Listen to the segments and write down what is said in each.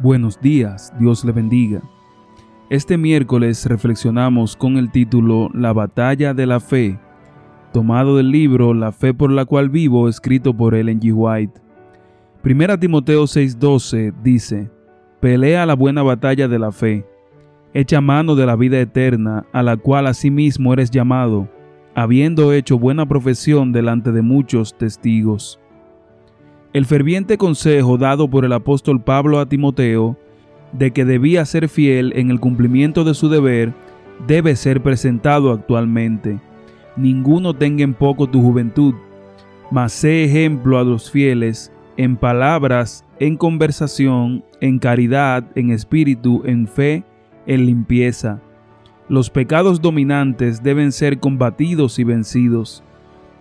Buenos días, Dios le bendiga. Este miércoles reflexionamos con el título La batalla de la fe, tomado del libro La fe por la cual vivo, escrito por Ellen G. White. Primera Timoteo 6:12 dice, Pelea la buena batalla de la fe, echa mano de la vida eterna, a la cual asimismo eres llamado, habiendo hecho buena profesión delante de muchos testigos. El ferviente consejo dado por el apóstol Pablo a Timoteo de que debía ser fiel en el cumplimiento de su deber debe ser presentado actualmente. Ninguno tenga en poco tu juventud, mas sé ejemplo a los fieles en palabras, en conversación, en caridad, en espíritu, en fe, en limpieza. Los pecados dominantes deben ser combatidos y vencidos.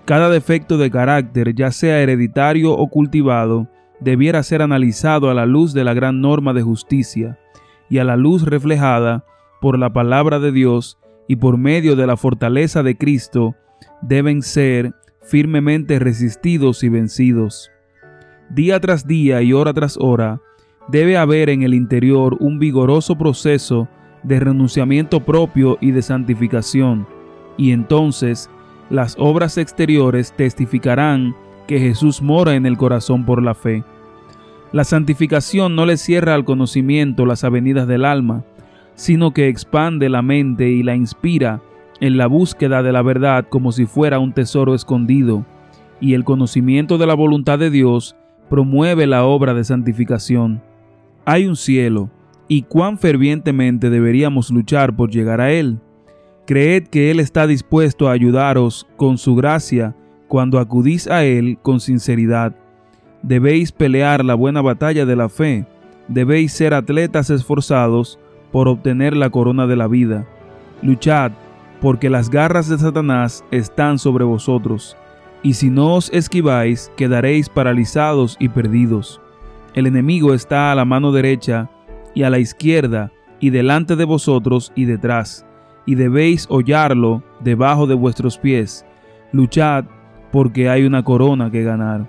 Cada defecto de carácter, ya sea hereditario o cultivado, debiera ser analizado a la luz de la gran norma de justicia y a la luz reflejada por la palabra de Dios y por medio de la fortaleza de Cristo, deben ser firmemente resistidos y vencidos. Día tras día y hora tras hora, debe haber en el interior un vigoroso proceso de renunciamiento propio y de santificación, y entonces las obras exteriores testificarán que Jesús mora en el corazón por la fe. La santificación no le cierra al conocimiento las avenidas del alma, sino que expande la mente y la inspira en la búsqueda de la verdad como si fuera un tesoro escondido, y el conocimiento de la voluntad de Dios promueve la obra de santificación. Hay un cielo, y cuán fervientemente deberíamos luchar por llegar a él. Creed que Él está dispuesto a ayudaros con su gracia cuando acudís a Él con sinceridad. Debéis pelear la buena batalla de la fe, debéis ser atletas esforzados por obtener la corona de la vida. Luchad, porque las garras de Satanás están sobre vosotros, y si no os esquiváis, quedaréis paralizados y perdidos. El enemigo está a la mano derecha y a la izquierda, y delante de vosotros y detrás y debéis hollarlo debajo de vuestros pies. Luchad porque hay una corona que ganar.